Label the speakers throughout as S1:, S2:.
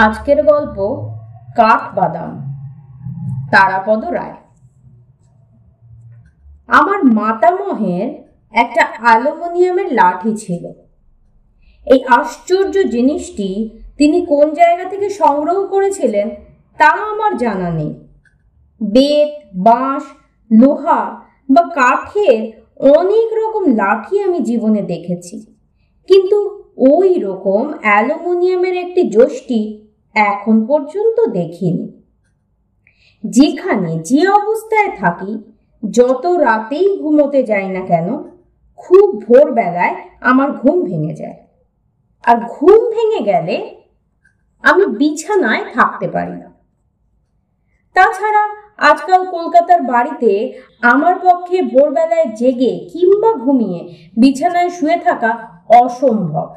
S1: আজকের গল্প কাঠ বাদাম, তারাপদ রায়। আমার মাতামহের একটা অ্যালুমিনিয়ামের লাঠি ছিল। এই আশ্চর্য জিনিসটি তিনি কোন জায়গা থেকে সংগ্রহ করেছিলেন তা আমার জানা নেই। বেত, বাঁশ, লোহা বা কাঠের অনেক রকম লাঠি আমি জীবনে দেখেছি। কিন্তু ওই রকম অ্যালুমিনিয়ামের একটি যষ্টি এখন পর্যন্ত দেখিনি। যেখানে যে অবস্থায় থাকি, যত রাতেই ঘুমোতে যাই না কেন, খুব ভোরবেলায় আমার ঘুম ভেঙে যায়। আর ঘুম ভেঙে গেলে আমি বিছানায় থাকতে পারি না। তাছাড়া আজকাল কলকাতার বাড়িতে আমার পক্ষে ভোরবেলায় জেগে কিংবা ঘুমিয়ে বিছানায় শুয়ে থাকা অসম্ভব।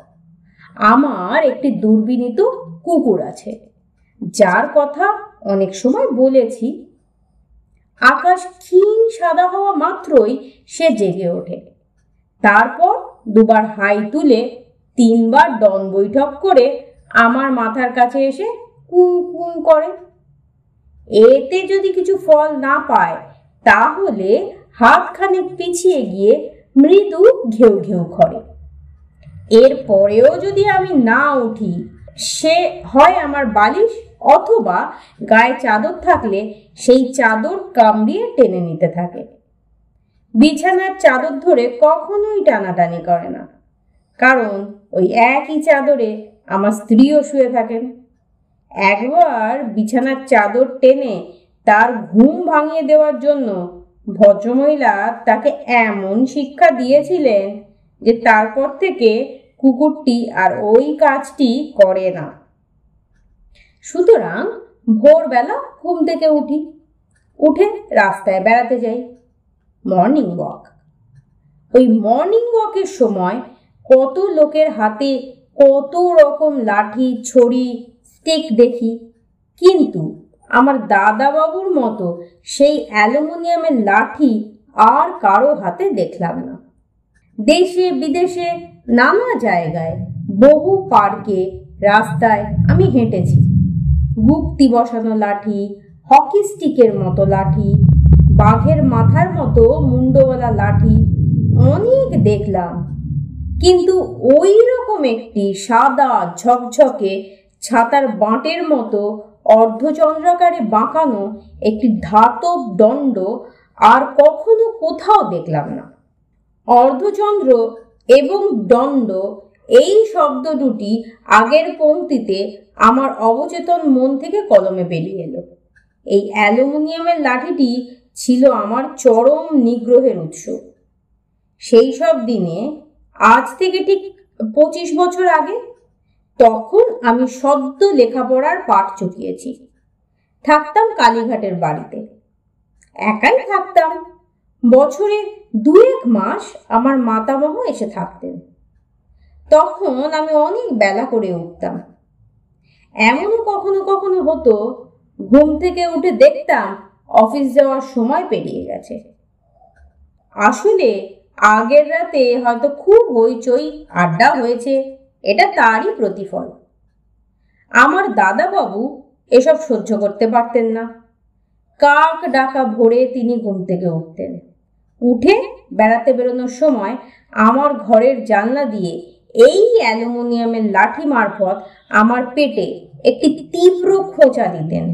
S1: আমার একটি দুর্বিনীত কুকুর আছে। যার কথা অনেক সময় বলেছি। আকাশ ক্ষীণ সাদা হওয়া মাত্রই সে জেগে ওঠে। তারপর দুবার হাই তুলে তিনবার দন বৈঠক করে আমার মাথার কাছে এসে কুঁ কুঁ করে। এতে যদি কিছু ফল না পায়, তাহলে হাত পিছিয়ে গিয়ে মৃদু ঘেউ ঘেউ করে। এরপরেও যদি আমি না উঠি সে হয় আমার বালিশ অথবা গায়ে চাদর থাকলে সেই চাদর কামড়িয়ে টেনে নিতে থাকে। বিছানার চাদর ধরে কখনোই টানাটানি করে না। কারণ ওই একই চাদরে আমার স্ত্রীও শুয়ে থাকেন। একবার বিছানার চাদর টেনে তার ঘুম ভাঙিয়ে দেওয়ার জন্য ভদ্রমহিলা তাকে এমন শিক্ষা দিয়েছিলেন যে তারপর থেকে কুকুরটি আর ওই কাজটি করে না। সুতরাং ভোরবেলা ঘুম থেকে উঠি। উঠে রাস্তায় বেড়াতে যাই। Morning walk. ওই মর্নিং ওয়াকের সময় কত লোকের হাতে কত রকম লাঠি ছড়ি স্টিক দেখি। কিন্তু আমার দাদাবাবুর মতো সেই অ্যালুমিনিয়ামের লাঠি আর কারও হাতে দেখলাম না। দেশে বিদেশে নানা জায়গায় বহু পার্কে রাস্তায় আমি হেঁটেছি। গুপ্তি বসানো লাঠি, হকি স্টিকের মতো লাঠি, বাঘের মাথার মতো মুন্ডওয়ালা লাঠি অনেক দেখলাম। কিন্তু ওই রকম একটি সাদা ঝকঝকে ছাতার বাঁটের মতো অর্ধচন্দ্রাকারে বাঁকানো একটি ধাতব দণ্ড আর কখনো কোথাও দেখলাম না। অর্ধচন্দ্র এবং দণ্ড, এই শব্দ দুটি আগের পংক্তিতে আমার অবচেতন মন থেকে কলমে বেরিয়ে এলো। এই অ্যালুমিনিয়ামের লাঠিটি ছিল আমার চরম নিগ্রহের উৎস। সেই সব দিনে, আজ থেকে ঠিক পঁচিশ বছর আগে, তখন আমি সদ্য লেখাপড়ার পাঠ চুকিয়েছি। থাকতাম কালীঘাটের বাড়িতে। একাই থাকতাম। বছরে দু এক মাস আমার মাতামহ এসে থাকতেন। তখন আমি অনেক বেলা করে উঠতাম। এমনও কখনো কখনো হতো, ঘুম থেকে উঠে দেখতাম অফিস যাওয়ার সময় পেরিয়ে গেছে। আসলে আগের রাতে হয়তো খুব হইচই আড্ডা হয়েছে, এটা তারই প্রতিফল। আমার দাদাবাবু এসব সহ্য করতে পারতেন না। কাক ডাকা ভোরে তিনি ঘুম থেকে উঠতেন। উঠে বেড়াতে বেরোনোর সময় আমার ঘরের জানলা দিয়ে এই অ্যালুমিনিয়ামের লাঠি মারফত আমার পেটে একটি তীব্র খোঁচা দিতেন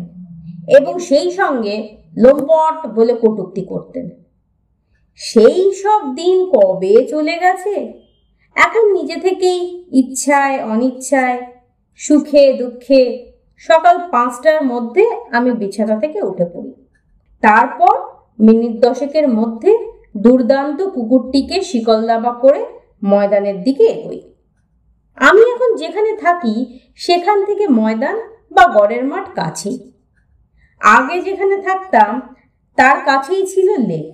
S1: এবং সেই সঙ্গে লোম্পট বলে কটুক্তি করতেন। সেই সব দিন কবে চলে গেছে? এখন নিজে থেকেই ইচ্ছায়, অনিচ্ছায়, সুখে, দুঃখে সকাল পাঁচটার মধ্যে আমি বিছানা থেকে উঠে পড়ি। তারপর মিনিট দশেকের মধ্যে দুর্দান্ত কুকুরটিকে শিকল দাবা করে ময়দানের দিকে এগোই। আমি এখন যেখানে থাকি, সেখান থেকে ময়দান বা গড়ের মাঠ কাছেই। আগে যেখানে থাকতাম, তার কাছেই ছিল লেক।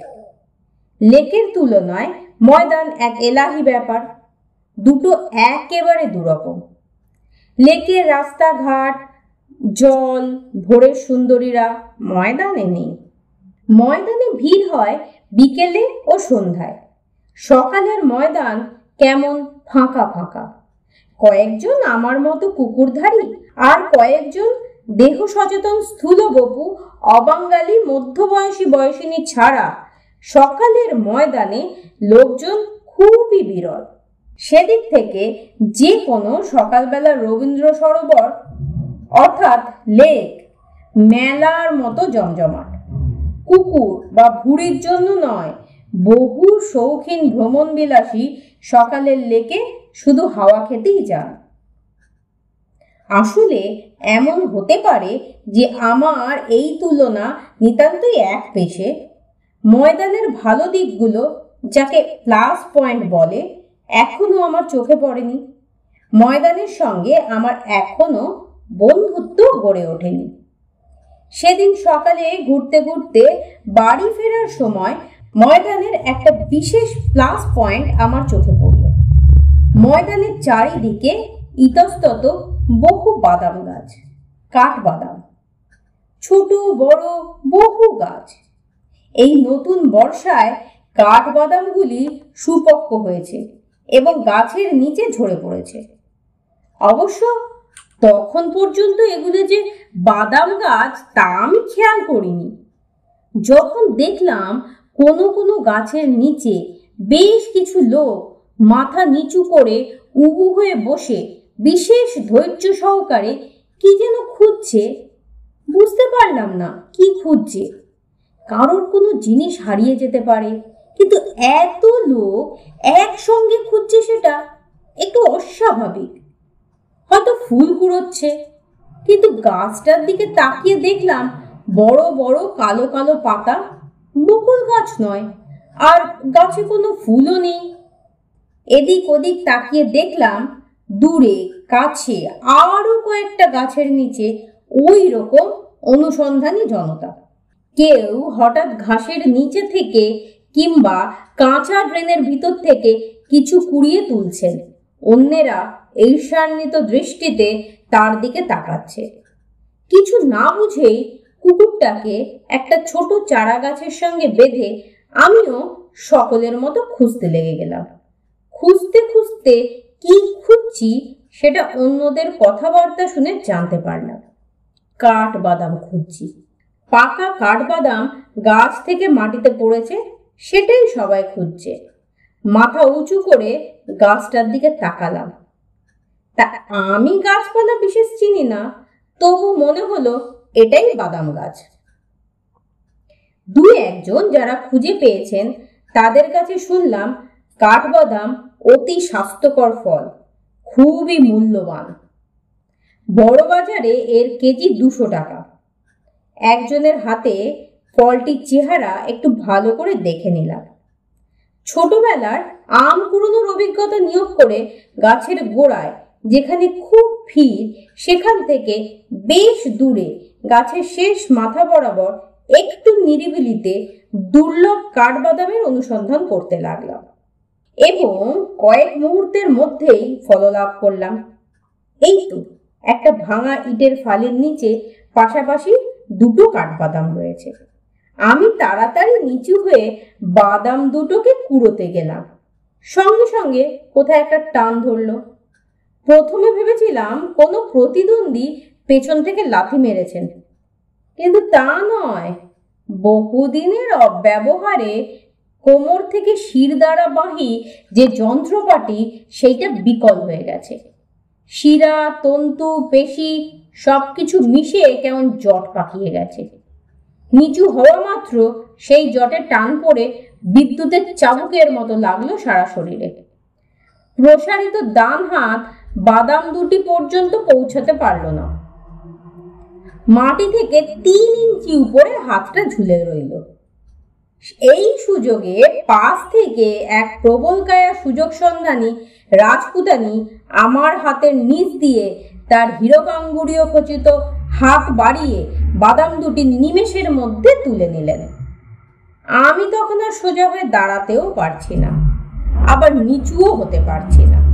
S1: লেকের তুলনায় ময়দান এক এলাহি ব্যাপার, দুটো একেবারে দুরকম। লেকের রাস্তাঘাট, জল, ভোরের সুন্দরীরা ময়দানে নেই। ময়দানে ভিড় হয় বিকেলে ও সন্ধ্যায়। সকালের ময়দান কেমন ফাঁকা ফাঁকা। কয়েকজন আমার মতো কুকুরধারী আর কয়েকজন দেহ সচেতন স্থূল বপু অবাঙ্গালি মধ্যবয়সী বয়সিনী ছাড়া সকালের ময়দানে লোকজন খুবই বিরল। সেদিক থেকে যে কোনো সকালবেলা রবীন্দ্র সরোবর, অর্থাৎ লেক, মেলার মতো জমজমাট। কুকুর বা ভুড়ির জন্য নয়, বহু শৌখিন ভ্রমণবিলাসী সকালের লেকে শুধু হাওয়া খেতেই যান। আসলে এমন হতে পারে যে আমার এই তুলনা নিতান্তই এক পেশে। ময়দানের ভালো দিকগুলো যাকে প্লাস পয়েন্ট বলে, এখনও আমার চোখে পড়েনি। ময়দানের সঙ্গে আমার এখনও বন্ধুত্ব গড়ে ওঠেনি। সেদিন সকালে ঘুরতে ঘুরতে বাড়ি ফেরার সময় ময়দানের একটা বিশেষ প্লাস পয়েন্ট আমার চোখে পড়ল। ময়দানের চারিদিকে ইতস্তত বহু বাদাম গাছ, কাঠ বাদাম, ছোট, বড় বহু গাছ। এই নতুন বর্ষায় কাঠ বাদামগুলি সুপক্ক হয়েছে এবং গাছের নিচে ঝরে পড়েছে। অবশ্য তখন পর্যন্ত এগুলো যে বাদাম গাছ, তা আমি খেয়াল করিনি। যখন দেখলাম কোনো কোনো গাছের নিচে বেশ কিছু লোক মাথা নিচু করে উবু হয়ে বসে বিশেষ ধৈর্য সহকারে কি যেন খুঁজছে, বুঝতে পারলাম না কি খুঁজছে। কারোর কোনো জিনিস হারিয়ে যেতে পারে, কিন্তু এত লোক একসঙ্গে খুঁজছে সেটা একটু অস্বাভাবিক। হয়তো ফুল কুড়োচ্ছে। কিন্তু গাছটার দিকে তাকিয়ে দেখলাম বড় বড় কালো কালো পাতা বকুল গাছ নয়, আর গাছে কোনো ফুলও নেই। এদিক ওদিক তাকিয়ে দেখলাম দূরে, কাছে আরও কয়েকটা গাছের নিচে ওই রকম অনুসন্ধানী জনতা। কেউ হঠাৎ ঘাসের নিচে থেকে কিংবা কাঁচা ড্রেনের ভিতর থেকে কিছু কুড়িয়ে তুলছেন। অন্যেরা ঈর্ষান্বিত দৃষ্টিতে তার দিকে তাকাচ্ছে। কিছু না বুঝেই কুকুরটাকে একটা ছোট চারা গাছের সঙ্গে বেঁধে আমিও সকলের মতো খুঁজতে লেগে গেলাম। খুঁজতে খুঁজতে কি খুঁজছি সেটা অন্যদের কথাবার্তা শুনে জানতে পারলাম। কাঠ বাদাম খুঁজছি। পাকা কাঠবাদাম গাছ থেকে মাটিতে পড়েছে, সেটাই সবাই খুঁজছে। মাথা উঁচু করে গাছটার দিকে তাকালাম। তা আমি গাছপালা বিশেষ চিনি না, তবু মনে হলো এটাই বাদাম গাছ। দুই একজন যারা খুঁজে পেয়েছেন, তাদের কাছে শুনলাম কাঠবাদাম অতি স্বাস্থ্যকর ফল, খুবই মূল্যবান। বড় বাজারে এর কেজি দুশো টাকা। একজনের হাতে ফলটির চেহারা একটু ভালো করে দেখে নিলাম। ছোটবেলার আম কুড়োনোর অভিজ্ঞতা নিয়োগ করে গাছের গোড়ায় যেখানে খুব ভিড়, সেখান থেকে বেশ দূরে, গাছের শেষ মাথা বরাবর একটু নিরিবিলিতে দুর্লভ কাঠবাদামের অনুসন্ধান করতে লাগলাম এবং কয়েক মুহূর্তের মধ্যেই ফললাভ করলাম। এই তো, একটা ভাঙা ইটের ফালের নিচে পাশাপাশি দুটো কাঠবাদাম রয়েছে। আমি তাড়াতাড়ি নিচু হয়ে বাদাম দুটোকে কুড়োতে গেলাম। সঙ্গে সঙ্গে কোথায় একটা টান ধরলো। প্রথমে ভেবেছিলাম কোনো প্রতিদ্বন্দ্বী পেছন থেকে লাথি মেরেছেন। কিন্তু তা নয়, বহুদিনের অব্যবহারে কোমর থেকে শির দ্বারা বাহি যে যন্ত্রপাতি, সেইটা বিকল হয়ে গেছে। শিরা, তন্তু, পেশি সব কিছু মিশে কেমন জট পাকিয়ে গেছে। নিচু হওয়া মাত্র সেই জটে টান পড়ে বিদ্যুতের চাবুকের মতো লাগল সারা শরীরে। প্রসারিত ডান হাত বাদাম দুটি পর্যন্ত পৌঁছাতে পারল না। মাটি থেকে তিন ইঞ্চি উপরে হাতটা ঝুলে রইল। এই সুযোগে পাশ থেকে এক প্রবলকায়া সুযোগ সন্ধানী রাজপুতানি আমার হাতের নিচ দিয়ে তার হিরকাঙ্গুরীয় খচিত হাত বাড়িয়ে বাদাম দুটি নিমেষের মধ্যে তুলে নিলেন। আমি তখন আর সোজা হয়ে দাঁড়াতেও পারছি না। আবার নিচুও হতে পারছি না।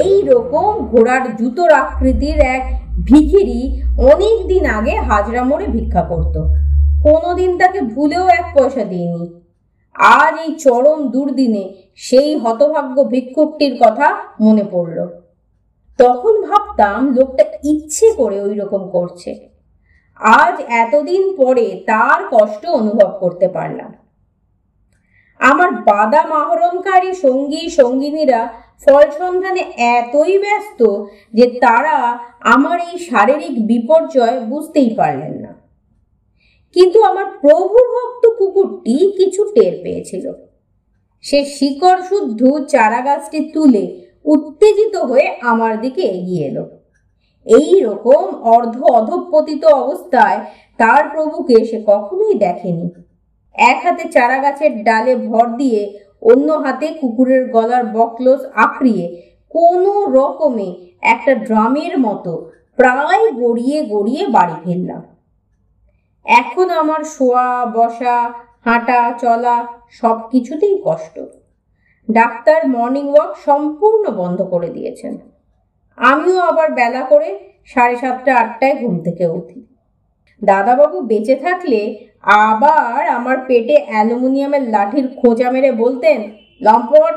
S1: এই রকম ঘোড়ার জুতোর আকৃতির এক ভিখিরি অনেক দিন আগে হাজরা মোড়ে ভিক্ষা করত। কোনোদিন তাকে ভুলেও এক পয়সা দিইনি। আজ এই চরম দুর্দিনে সেই হতভাগ্য ভিক্ষুকটির কথা মনে পড়ল। তখন ভাবতাম লোকটা ইচ্ছে করে ওই রকম করছে। আজ এতদিন পরে তার কষ্ট অনুভব করতে পারলাম। আমার বাদাম আহরণকারী সঙ্গী, সঙ্গিনীরা ফল সন্ধানে এতই ব্যস্ত যে তারা আমার এই শারীরিক বিপর্যয় বুঝতেই পারলেন না। কিন্তু আমার প্রভু ভক্ত কুকুরটি কিছু টের পেয়েছিল। সে শিকড় শুদ্ধ চারা গাছটি তুলে উত্তেজিত হয়ে আমার দিকে এগিয়ে এলো। এই রকম অর্ধ অধপতিত অবস্থায় তার প্রভুকে সে কখনোই দেখেনি। এক হাতে চারা গাছের ডালে ভর দিয়ে, অন্য হাতে কুকুরের গলার বকলোস আঁকড়িয়ে, কোনো রকমে একটা ড্রামের মতো প্রায় গড়িয়ে গড়িয়ে বাড়ি ফিরলাম। এখন আমার শোয়া, বসা, হাঁটা, চলা সব কিছুতেই কষ্ট। ডাক্তার মর্নিং ওয়াক সম্পূর্ণ বন্ধ করে দিয়েছেন। আমিও আবার বেলা করে সাড়ে সাতটা আটটায় ঘুম থেকে উঠি। দাদাবাবু বেঁচে থাকলে আবার আমার পেটে অ্যালুমিনিয়ামের লাঠির খোঁচা মেরে বলতেন লম্পট